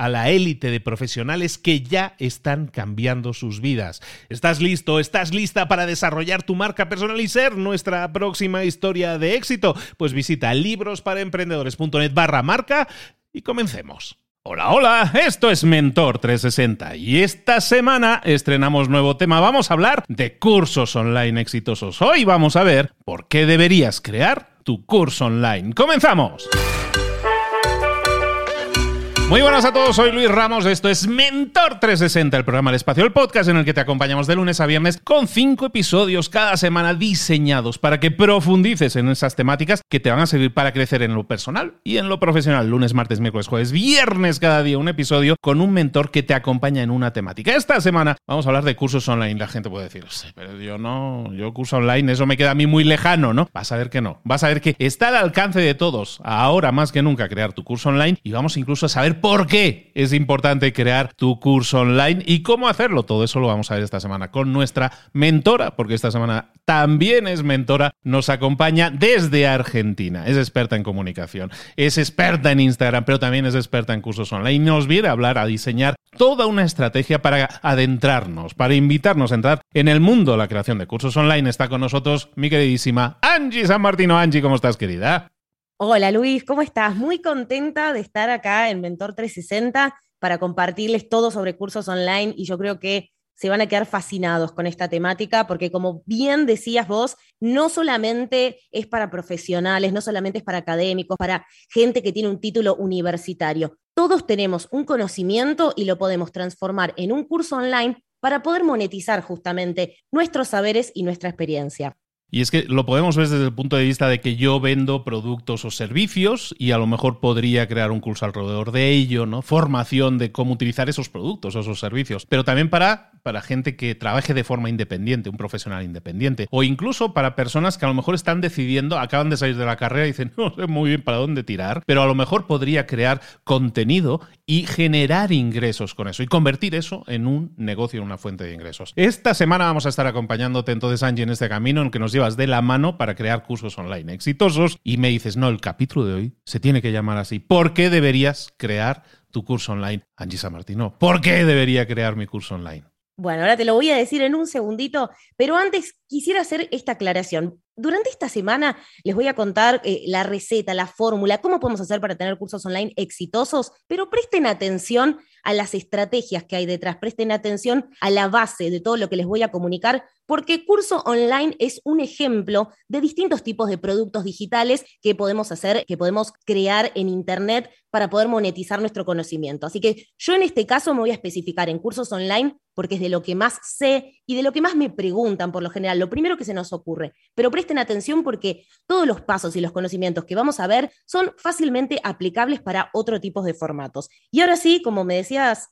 a la élite de profesionales que ya están cambiando sus vidas. ¿Estás listo? ¿Estás lista para desarrollar tu marca personal y ser nuestra próxima historia de éxito? Pues visita librosparaemprendedores.net barra marca y comencemos. Hola, hola, esto es Mentor 360 y esta semana estrenamos nuevo tema. Vamos a hablar de cursos online exitosos. Hoy vamos a ver por qué deberías crear tu curso online. ¡Comenzamos! Muy buenas a todos, soy Luis Ramos, esto es Mentor 360, el programa del espacio, el podcast en el que te acompañamos de lunes a viernes con cinco episodios cada semana diseñados para que profundices en esas temáticas que te van a servir para crecer en lo personal y en lo profesional. Lunes, martes, miércoles, jueves, viernes, cada día un episodio con un mentor que te acompaña en una temática. Esta semana vamos a hablar de cursos online. La gente puede decir, pero yo no, yo curso online, eso me queda a mí muy lejano, ¿no? Vas a ver que no. Vas a ver que está al alcance de todos, ahora más que nunca, crear tu curso online y vamos incluso a saber por qué es importante crear tu curso online y cómo hacerlo. Todo eso lo vamos a ver esta semana con nuestra mentora, porque esta semana también es mentora, nos acompaña desde Argentina. Es experta en comunicación, es experta en Instagram, pero también es experta en cursos online. Nos viene a hablar, a diseñar toda una estrategia para adentrarnos, para invitarnos a entrar en el mundo de la creación de cursos online. Está con nosotros mi queridísima Angie San Martino. Angie, ¿cómo estás, querida? Hola Luis, ¿cómo estás? Muy contenta de estar acá en Mentor 360 para compartirles todo sobre cursos online y yo creo que se van a quedar fascinados con esta temática porque como bien decías vos, no solamente es para profesionales, no solamente es para académicos, para gente que tiene un título universitario. Todos tenemos un conocimiento y lo podemos transformar en un curso online para poder monetizar justamente nuestros saberes y nuestra experiencia. Y es que lo podemos ver desde el punto de vista de que yo vendo productos o servicios y a lo mejor podría crear un curso alrededor de ello, ¿no? Formación de cómo utilizar esos productos o esos servicios. Pero también para, para gente que trabaje de forma independiente, un profesional independiente. O incluso para personas que a lo mejor están decidiendo, acaban de salir de la carrera y dicen, no sé muy bien para dónde tirar, pero a lo mejor podría crear contenido y generar ingresos con eso y convertir eso en un negocio, en una fuente de ingresos. Esta semana vamos a estar acompañándote entonces, Angie, en este camino en que nos de la mano para crear cursos online exitosos y me dices, no, el capítulo de hoy se tiene que llamar así. ¿Por qué deberías crear tu curso online? Angie Martino, ¿por qué debería crear mi curso online? Bueno, ahora te lo voy a decir en un segundito, pero antes quisiera hacer esta aclaración. Durante esta semana les voy a contar eh, la receta, la fórmula, cómo podemos hacer para tener cursos online exitosos, pero presten atención a las estrategias que hay detrás, presten atención a la base de todo lo que les voy a comunicar, porque curso online es un ejemplo de distintos tipos de productos digitales que podemos hacer, que podemos crear en Internet para poder monetizar nuestro conocimiento. Así que yo en este caso me voy a especificar en cursos online porque es de lo que más sé y de lo que más me preguntan por lo general, lo primero que se nos ocurre. Pero presten atención porque todos los pasos y los conocimientos que vamos a ver son fácilmente aplicables para otro tipo de formatos. Y ahora sí, como me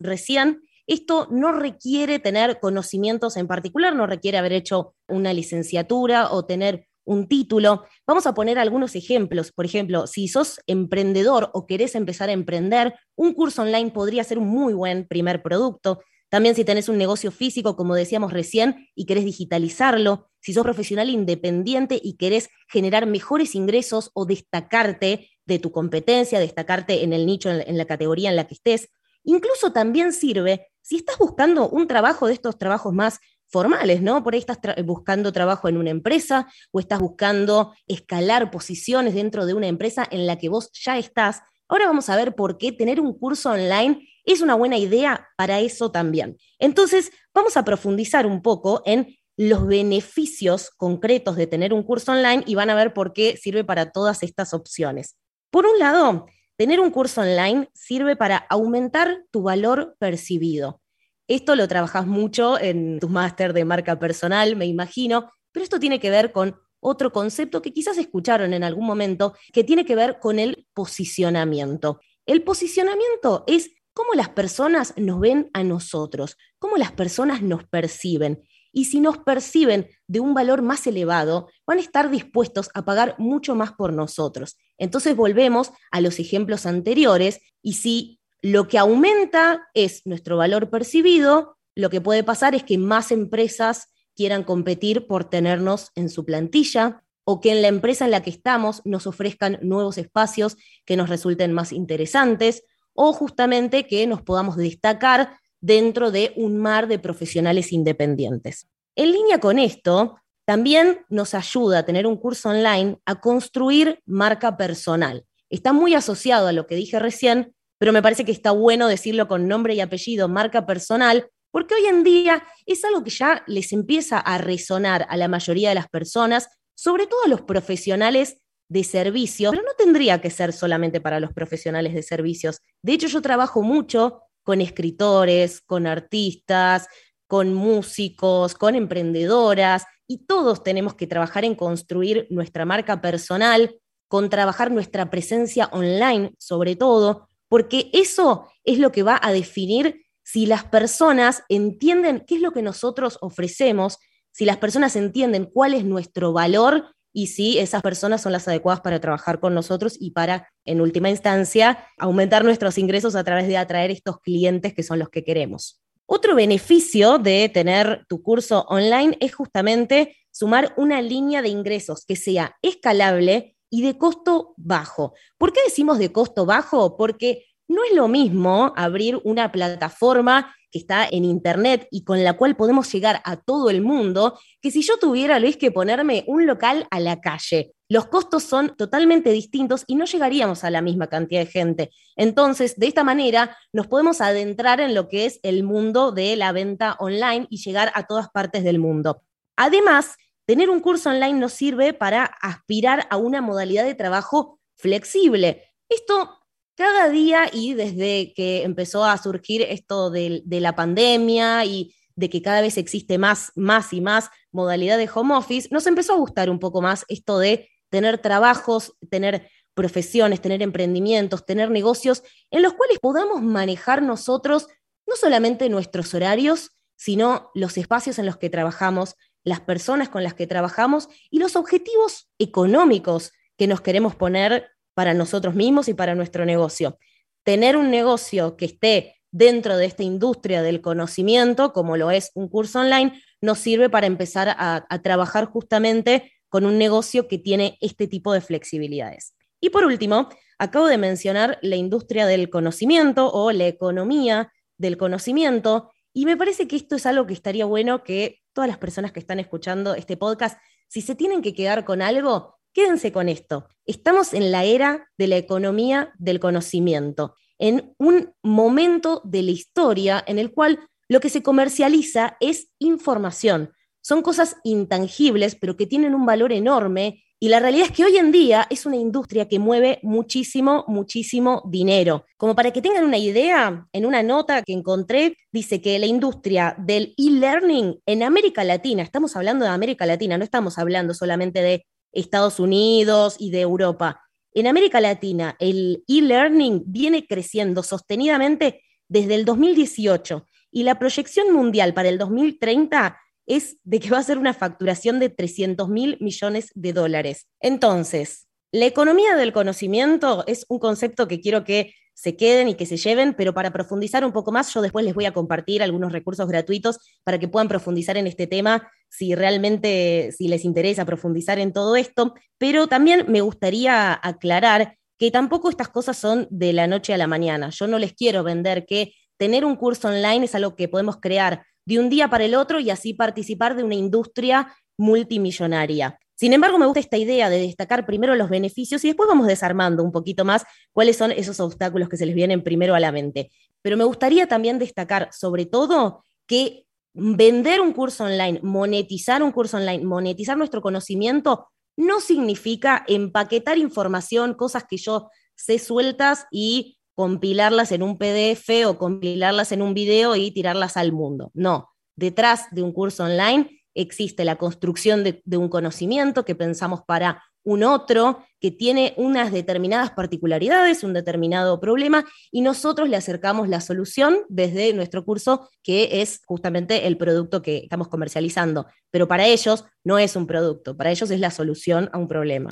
recién, Esto no requiere tener conocimientos en particular, no requiere haber hecho una licenciatura o tener un título. Vamos a poner algunos ejemplos. Por ejemplo, si sos emprendedor o querés empezar a emprender, un curso online podría ser un muy buen primer producto. También si tenés un negocio físico, como decíamos recién, y querés digitalizarlo, si sos profesional independiente y querés generar mejores ingresos o destacarte de tu competencia, destacarte en el nicho, en la categoría en la que estés. Incluso también sirve si estás buscando un trabajo de estos trabajos más formales, ¿no? Por ahí estás buscando trabajo en una empresa o estás buscando escalar posiciones dentro de una empresa en la que vos ya estás. Ahora vamos a ver por qué tener un curso online es una buena idea para eso también. Entonces, vamos a profundizar un poco en los beneficios concretos de tener un curso online y van a ver por qué sirve para todas estas opciones. Por un lado, tener un curso online sirve para aumentar tu valor percibido. Esto lo trabajas mucho en tus máster de marca personal, me imagino, pero esto tiene que ver con otro concepto que quizás escucharon en algún momento, que tiene que ver con el posicionamiento. El posicionamiento es cómo las personas nos ven a nosotros, cómo las personas nos perciben. Y si nos perciben de un valor más elevado, van a estar dispuestos a pagar mucho más por nosotros. Entonces volvemos a los ejemplos anteriores y si lo que aumenta es nuestro valor percibido, lo que puede pasar es que más empresas quieran competir por tenernos en su plantilla o que en la empresa en la que estamos nos ofrezcan nuevos espacios que nos resulten más interesantes o justamente que nos podamos destacar dentro de un mar de profesionales independientes. En línea con esto, también nos ayuda a tener un curso online a construir marca personal. Está muy asociado a lo que dije recién, pero me parece que está bueno decirlo con nombre y apellido, marca personal, porque hoy en día es algo que ya les empieza a resonar a la mayoría de las personas, sobre todo a los profesionales de servicios, pero no tendría que ser solamente para los profesionales de servicios. De hecho, yo trabajo mucho con escritores, con artistas, con músicos, con emprendedoras, y todos tenemos que trabajar en construir nuestra marca personal, con trabajar nuestra presencia online, sobre todo, porque eso es lo que va a definir si las personas entienden qué es lo que nosotros ofrecemos, si las personas entienden cuál es nuestro valor y si esas personas son las adecuadas para trabajar con nosotros y para, en última instancia, aumentar nuestros ingresos a través de atraer estos clientes que son los que queremos. Otro beneficio de tener tu curso online es justamente sumar una línea de ingresos que sea escalable y de costo bajo. ¿Por qué decimos de costo bajo? Porque no es lo mismo abrir una plataforma que está en Internet y con la cual podemos llegar a todo el mundo, que si yo tuviera, Luis, que ponerme un local a la calle. Los costos son totalmente distintos y no llegaríamos a la misma cantidad de gente. Entonces, de esta manera, nos podemos adentrar en lo que es el mundo de la venta online y llegar a todas partes del mundo. Además, tener un curso online nos sirve para aspirar a una modalidad de trabajo flexible. Esto cada día y desde que empezó a surgir esto de, la pandemia y de que cada vez existe más, más y más modalidad de home office, nos empezó a gustar un poco más esto de tener trabajos, tener profesiones, tener emprendimientos, tener negocios en los cuales podamos manejar nosotros no solamente nuestros horarios, sino los espacios en los que trabajamos, las personas con las que trabajamos y los objetivos económicos que nos queremos poner para nosotros mismos y para nuestro negocio. Tener un negocio que esté dentro de esta industria del conocimiento, como lo es un curso online, nos sirve para empezar a, trabajar justamente con un negocio que tiene este tipo de flexibilidades. Y por último, acabo de mencionar la industria del conocimiento o la economía del conocimiento, y me parece que esto es algo que estaría bueno que todas las personas que están escuchando este podcast, si se tienen que quedar con algo, quédense con esto. Estamos en la era de la economía del conocimiento, en un momento de la historia en el cual lo que se comercializa es información. Son cosas intangibles, pero que tienen un valor enorme y la realidad es que hoy en día es una industria que mueve muchísimo, muchísimo dinero. Como para que tengan una idea, en una nota que encontré, dice que la industria del e-learning en América Latina, estamos hablando de América Latina, no estamos hablando solamente de Estados Unidos y de Europa. En América Latina, el e-learning viene creciendo sostenidamente desde el 2018 y la proyección mundial para el 2030 es de que va a ser una facturación de 300 mil millones de dólares. Entonces, la economía del conocimiento es un concepto que quiero que se queden y que se lleven, pero para profundizar un poco más, yo después les voy a compartir algunos recursos gratuitos para que puedan profundizar en este tema si realmente, si les interesa profundizar en todo esto, pero también me gustaría aclarar que tampoco estas cosas son de la noche a la mañana. Yo no les quiero vender que tener un curso online es algo que podemos crear de un día para el otro y así participar de una industria multimillonaria. Sin embargo, me gusta esta idea de destacar primero los beneficios y después vamos desarmando un poquito más cuáles son esos obstáculos que se les vienen primero a la mente. Pero me gustaría también destacar, sobre todo, que vender un curso online, monetizar un curso online, monetizar nuestro conocimiento, no significa empaquetar información, cosas que yo sé sueltas y compilarlas en un PDF o compilarlas en un video y tirarlas al mundo. No, detrás de un curso online existe la construcción de, un conocimiento que pensamos para un otro, que tiene unas determinadas particularidades, un determinado problema, y nosotros le acercamos la solución desde nuestro curso, que es justamente el producto que estamos comercializando. Pero para ellos no es un producto, para ellos es la solución a un problema.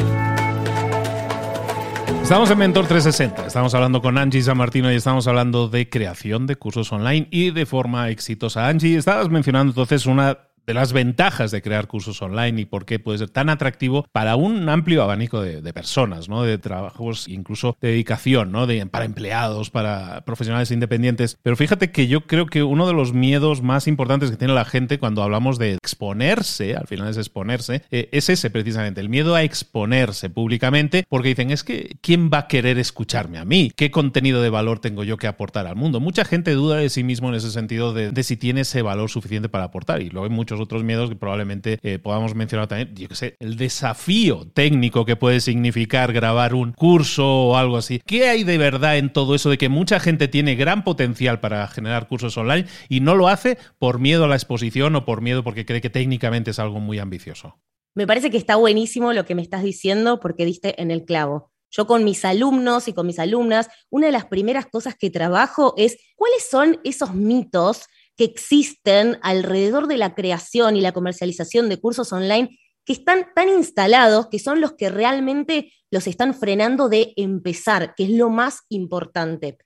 Estamos en Mentor 360, estamos hablando con Angie San Martino y estamos hablando de creación de cursos online y de forma exitosa. Angie, estabas mencionando entonces una de las ventajas de crear cursos online y por qué puede ser tan atractivo para un amplio abanico de, personas, ¿no? de trabajos, incluso de dedicación, ¿no? de, para empleados, para profesionales independientes. Pero fíjate que yo creo que uno de los miedos más importantes que tiene la gente cuando hablamos de exponerse, al final es exponerse, eh, es ese precisamente, el miedo a exponerse públicamente, porque dicen, es que, ¿quién va a querer escucharme a mí? ¿Qué contenido de valor tengo yo que aportar al mundo? Mucha gente duda de sí mismo en ese sentido de, si tiene ese valor suficiente para aportar y luego hay muchos otros miedos que probablemente eh, podamos mencionar también, yo que sé, el desafío técnico que puede significar grabar un curso o algo así. ¿Qué hay de verdad en todo eso de que mucha gente tiene gran potencial para generar cursos online y no lo hace por miedo a la exposición o por miedo porque cree que técnicamente es algo muy ambicioso? Me parece que está buenísimo lo que me estás diciendo porque diste en el clavo. Yo con mis alumnos y con mis alumnas, una de las primeras cosas que trabajo es cuáles son esos mitos que existen alrededor de la creación y la comercialización de cursos online que están tan instalados que son los que realmente los están frenando de empezar, que es lo más importante.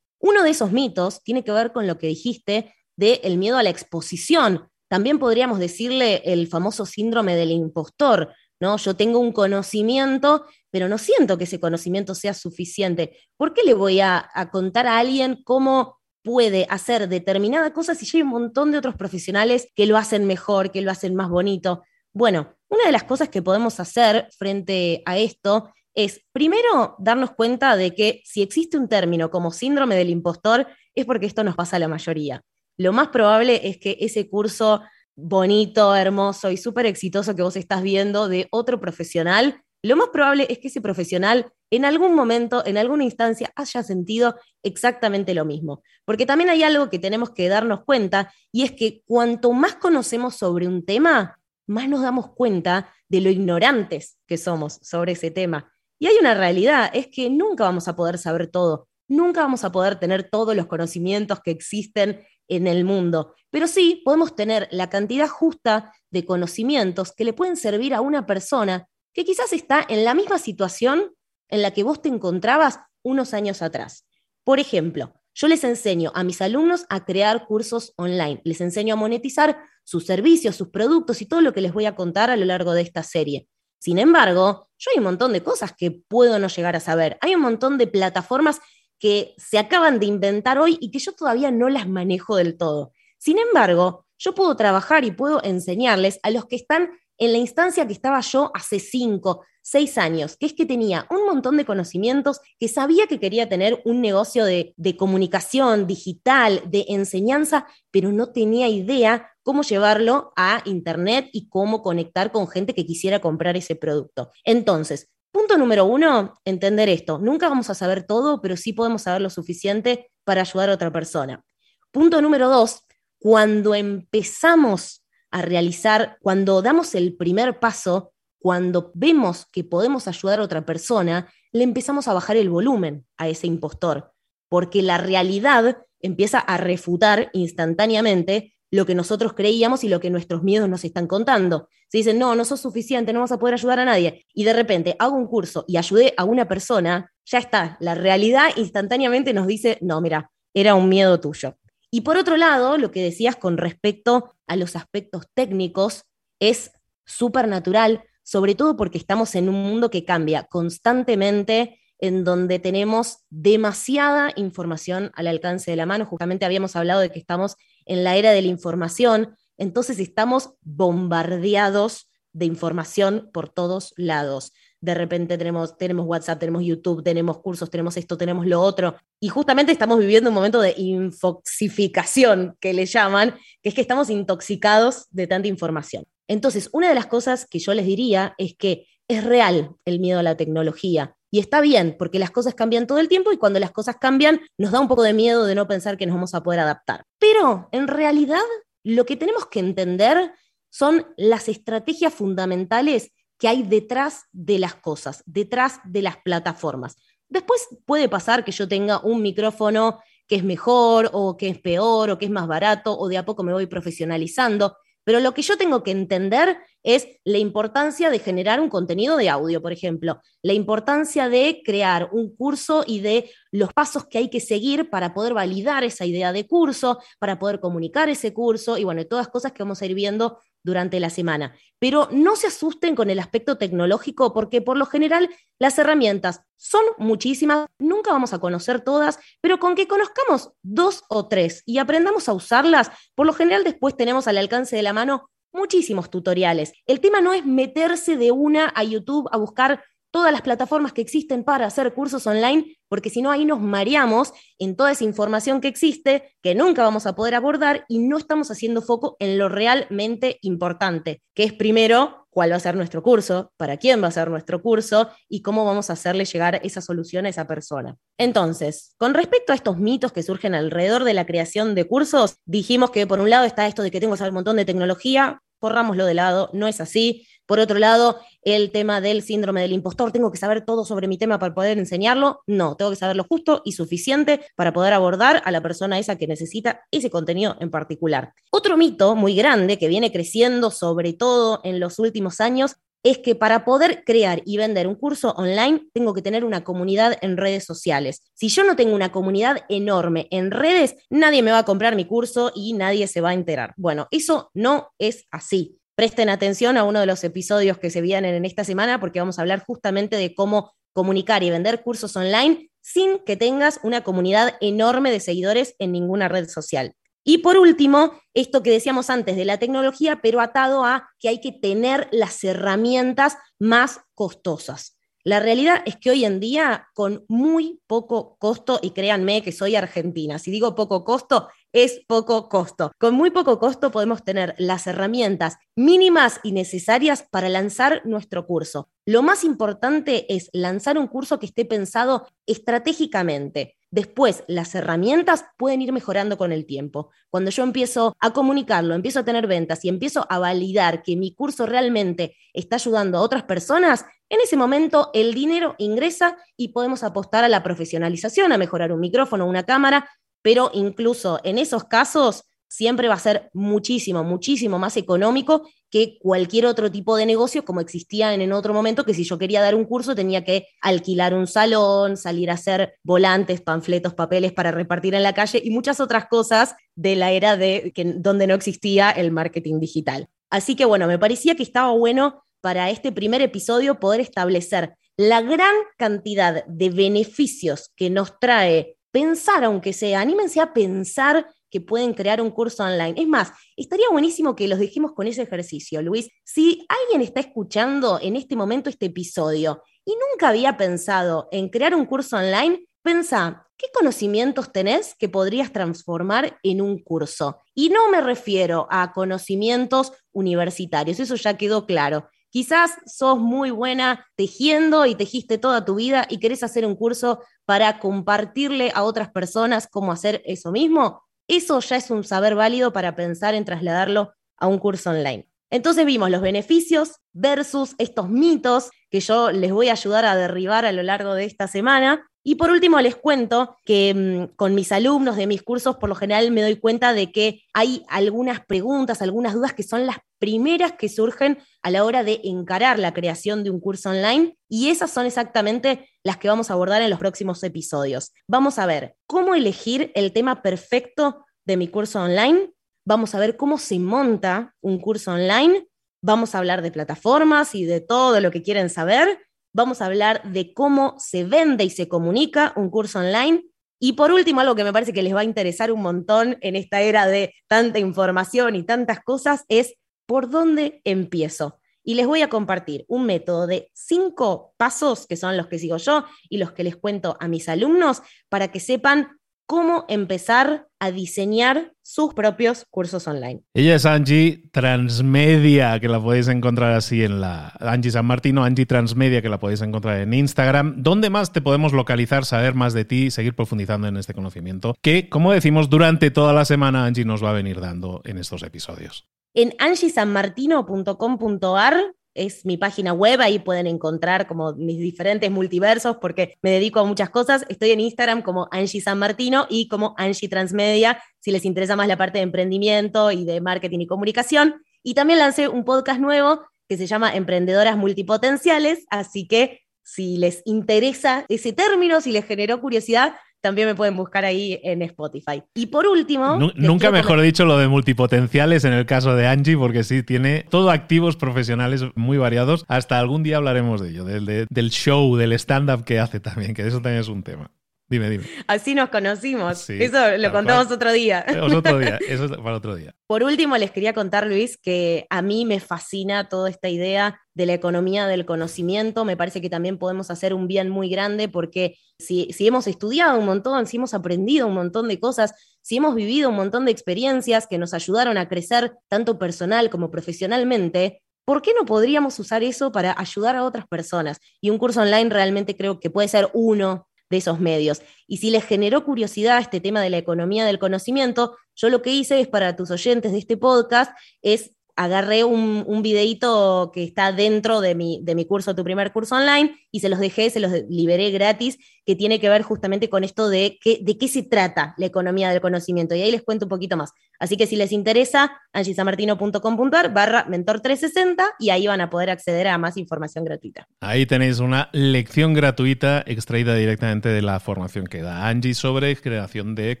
Uno de esos mitos tiene que ver con lo que dijiste del el miedo a la exposición. También podríamos decirle el famoso síndrome del impostor, ¿no? Yo tengo un conocimiento, pero no siento que ese conocimiento sea suficiente. ¿Por qué le voy a contar a alguien cómo puede hacer determinada cosa si hay un montón de otros profesionales que lo hacen mejor, que lo hacen más bonito. Bueno, una de las cosas que podemos hacer frente a esto es, primero, darnos cuenta de que si existe un término como síndrome del impostor, es porque esto nos pasa a la mayoría. Lo más probable es que ese curso bonito, hermoso y súper exitoso que vos estás viendo de otro profesional lo más probable es que ese profesional en algún momento, en alguna instancia, haya sentido exactamente lo mismo. Porque también hay algo que tenemos que darnos cuenta y es que cuanto más conocemos sobre un tema, más nos damos cuenta de lo ignorantes que somos sobre ese tema. Y hay una realidad, es que nunca vamos a poder saber todo, nunca vamos a poder tener todos los conocimientos que existen en el mundo, pero sí podemos tener la cantidad justa de conocimientos que le pueden servir a una persona que quizás está en la misma situación en la que vos te encontrabas unos años atrás. Por ejemplo, yo les enseño a mis alumnos a crear cursos online, les enseño a monetizar sus servicios, sus productos y todo lo que les voy a contar a lo largo de esta serie. Sin embargo, yo hay un montón de cosas que puedo no llegar a saber. Hay un montón de plataformas que se acaban de inventar hoy y que yo todavía no las manejo del todo. Sin embargo, yo puedo trabajar y puedo enseñarles a los que están en la instancia que estaba yo hace cinco, seis años, que es que tenía un montón de conocimientos, que sabía que quería tener un negocio de, comunicación digital, de enseñanza, pero no tenía idea cómo llevarlo a Internet y cómo conectar con gente que quisiera comprar ese producto. Entonces, punto número uno, entender esto. Nunca vamos a saber todo, pero sí podemos saber lo suficiente para ayudar a otra persona. Punto número dos, cuando empezamos a realizar, cuando damos el primer paso, cuando vemos que podemos ayudar a otra persona, le empezamos a bajar el volumen a ese impostor, porque la realidad empieza a refutar instantáneamente lo que nosotros creíamos y lo que nuestros miedos nos están contando. Se dicen, no, no sos suficiente, no vas a poder ayudar a nadie. Y de repente hago un curso y ayudé a una persona, ya está. La realidad instantáneamente nos dice, no, mira, era un miedo tuyo. Y por otro lado, lo que decías con respecto a los aspectos técnicos es súper natural, sobre todo porque estamos en un mundo que cambia constantemente en donde tenemos demasiada información al alcance de la mano. Justamente habíamos hablado de que estamos en la era de la información, entonces estamos bombardeados de información por todos lados. De repente tenemos, tenemos WhatsApp, tenemos YouTube, tenemos cursos, tenemos esto, tenemos lo otro. Y justamente estamos viviendo un momento de infoxificación, que le llaman, que es que estamos intoxicados de tanta información. Entonces, una de las cosas que yo les diría es que es real el miedo a la tecnología. Y está bien, porque las cosas cambian todo el tiempo y cuando las cosas cambian nos da un poco de miedo de no pensar que nos vamos a poder adaptar. Pero en realidad lo que tenemos que entender son las estrategias fundamentales que hay detrás de las cosas, detrás de las plataformas. Después puede pasar que yo tenga un micrófono que es mejor o que es peor o que es más barato o de a poco me voy profesionalizando. Pero lo que yo tengo que entender es la importancia de generar un contenido de audio, por ejemplo, la importancia de crear un curso y de los pasos que hay que seguir para poder validar esa idea de curso, para poder comunicar ese curso y bueno, todas cosas que vamos a ir viendo durante la semana. Pero no se asusten con el aspecto tecnológico porque por lo general las herramientas son muchísimas, nunca vamos a conocer todas, pero con que conozcamos dos o tres y aprendamos a usarlas, por lo general después tenemos al alcance de la mano muchísimos tutoriales. El tema no es meterse de una a YouTube a buscar todas las plataformas que existen para hacer cursos online, porque si no ahí nos mareamos en toda esa información que existe, que nunca vamos a poder abordar y no estamos haciendo foco en lo realmente importante, que es primero cuál va a ser nuestro curso, para quién va a ser nuestro curso y cómo vamos a hacerle llegar esa solución a esa persona. Entonces, con respecto a estos mitos que surgen alrededor de la creación de cursos, dijimos que por un lado está esto de que tengo que saber un montón de tecnología, corrámoslo de lado, no es así. Por otro lado, el tema del síndrome del impostor, tengo que saber todo sobre mi tema para poder enseñarlo. No, tengo que saber lo justo y suficiente para poder abordar a la persona esa que necesita ese contenido en particular. Otro mito muy grande que viene creciendo sobre todo en los últimos años es que para poder crear y vender un curso online tengo que tener una comunidad en redes sociales. Si yo no tengo una comunidad enorme en redes, nadie me va a comprar mi curso y nadie se va a enterar. Bueno, eso no es así. Presten atención a uno de los episodios que se vienen en esta semana porque vamos a hablar justamente de cómo comunicar y vender cursos online sin que tengas una comunidad enorme de seguidores en ninguna red social. Y por último, esto que decíamos antes de la tecnología, pero atado a que hay que tener las herramientas más costosas. La realidad es que hoy en día, con muy poco costo, y créanme que soy argentina, si digo poco costo, es poco costo. Con muy poco costo podemos tener las herramientas mínimas y necesarias para lanzar nuestro curso. Lo más importante es lanzar un curso que esté pensado estratégicamente. Después, las herramientas pueden ir mejorando con el tiempo. Cuando yo empiezo a comunicarlo, empiezo a tener ventas y empiezo a validar que mi curso realmente está ayudando a otras personas, en ese momento el dinero ingresa y podemos apostar a la profesionalización, a mejorar un micrófono, una cámara, pero incluso en esos casos siempre va a ser muchísimo, muchísimo más económico que cualquier otro tipo de negocio como existía en, otro momento, que si yo quería dar un curso tenía que alquilar un salón, salir a hacer volantes, panfletos, papeles para repartir en la calle y muchas otras cosas de la era de que, donde no existía el marketing digital. Así que bueno, me parecía que estaba bueno para este primer episodio poder establecer la gran cantidad de beneficios que nos trae pensar, aunque sea, anímense a pensar que pueden crear un curso online. Es más, estaría buenísimo que los dejemos con ese ejercicio, Luis. Si alguien está escuchando en este momento este episodio y nunca había pensado en crear un curso online, pensa, ¿qué conocimientos tenés que podrías transformar en un curso? Y no me refiero a conocimientos universitarios, eso ya quedó claro. Quizás sos muy buena tejiendo y tejiste toda tu vida y querés hacer un curso para compartirle a otras personas cómo hacer eso mismo. Eso ya es un saber válido para pensar en trasladarlo a un curso online. Entonces vimos los beneficios versus estos mitos que yo les voy a ayudar a derribar a lo largo de esta semana. Y por último, les cuento que mm, con mis alumnos de mis cursos, por lo general me doy cuenta de que hay algunas preguntas, algunas dudas que son las primeras que surgen a la hora de encarar la creación de un curso online y esas son exactamente las que vamos a abordar en los próximos episodios. Vamos a ver cómo elegir el tema perfecto de mi curso online, vamos a ver cómo se monta un curso online, vamos a hablar de plataformas y de todo lo que quieren saber vamos a hablar de cómo se vende y se comunica un curso online. Y por último, algo que me parece que les va a interesar un montón en esta era de tanta información y tantas cosas es por dónde empiezo. Y les voy a compartir un método de cinco pasos, que son los que sigo yo y los que les cuento a mis alumnos, para que sepan cómo empezar a diseñar sus propios cursos online. Ella es Angie Transmedia, que la podéis encontrar así en la Angie San Martino, Angie Transmedia, que la podéis encontrar en Instagram. ¿Dónde más te podemos localizar, saber más de ti, seguir profundizando en este conocimiento? Que, como decimos, durante toda la semana Angie nos va a venir dando en estos episodios. En angiesanmartino.com.ar es mi página web, ahí pueden encontrar como mis diferentes multiversos porque me dedico a muchas cosas. Estoy en Instagram como Angie San Martino y como Angie Transmedia, si les interesa más la parte de emprendimiento y de marketing y comunicación. Y también lancé un podcast nuevo que se llama Emprendedoras Multipotenciales, así que si les interesa ese término, si les generó curiosidad, también me pueden buscar ahí en Spotify. Y por último... nunca mejor dicho lo de multipotenciales en el caso de Angie, porque sí, tiene todo activos profesionales muy variados. Hasta algún día hablaremos de ello, del, del show, del stand-up que hace también, que eso también es un tema. Dime, dime. Así nos conocimos. eso lo contamos otro día. Eh, otro día, eso es para otro día. Por último, les quería contar, Luis, que a mí me fascina toda esta idea de la economía del conocimiento. Me parece que también podemos hacer un bien muy grande porque si, si hemos estudiado un montón, si hemos aprendido un montón de cosas, si hemos vivido un montón de experiencias que nos ayudaron a crecer tanto personal como profesionalmente, ¿por qué no podríamos usar eso para ayudar a otras personas? Y un curso online realmente creo que puede ser uno de esos medios. Y si les generó curiosidad este tema de la economía del conocimiento, yo lo que hice es para tus oyentes de este podcast, es agarré un, un videito que está dentro de mi, de mi curso, tu primer curso online, y se los dejé, se los liberé gratis, que tiene que ver justamente con esto de, qué, de qué se trata la economía del conocimiento. Y ahí les cuento un poquito más. Así que si les interesa, angisamartino.com.ar barra mentor 360 y ahí van a poder acceder a más información gratuita. Ahí tenéis una lección gratuita extraída directamente de la formación que da Angie sobre creación de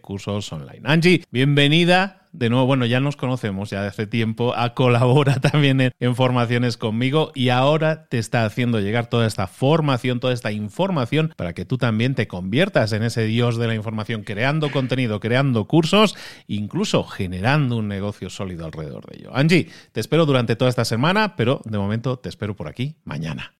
cursos online. Angie, bienvenida de nuevo, bueno, ya nos conocemos ya de hace tiempo, a colabora también en, formaciones conmigo y ahora te está haciendo llegar toda esta formación, toda esta información para que tú también te conviertas en ese dios de la información, creando contenido, creando cursos, incluso generando un negocio sólido alrededor de ello. Angie, te espero durante toda esta semana, pero de momento te espero por aquí mañana.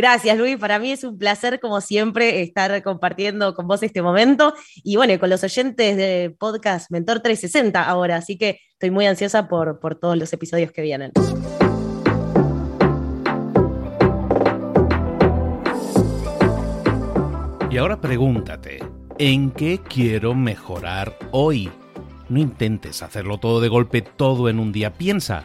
Gracias, Luis. Para mí es un placer, como siempre, estar compartiendo con vos este momento. Y bueno, con los oyentes de podcast Mentor 360 ahora. Así que estoy muy ansiosa por, por todos los episodios que vienen. Y ahora pregúntate, ¿en qué quiero mejorar hoy? No intentes hacerlo todo de golpe, todo en un día. Piensa,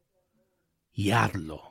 y hazlo.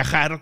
viajar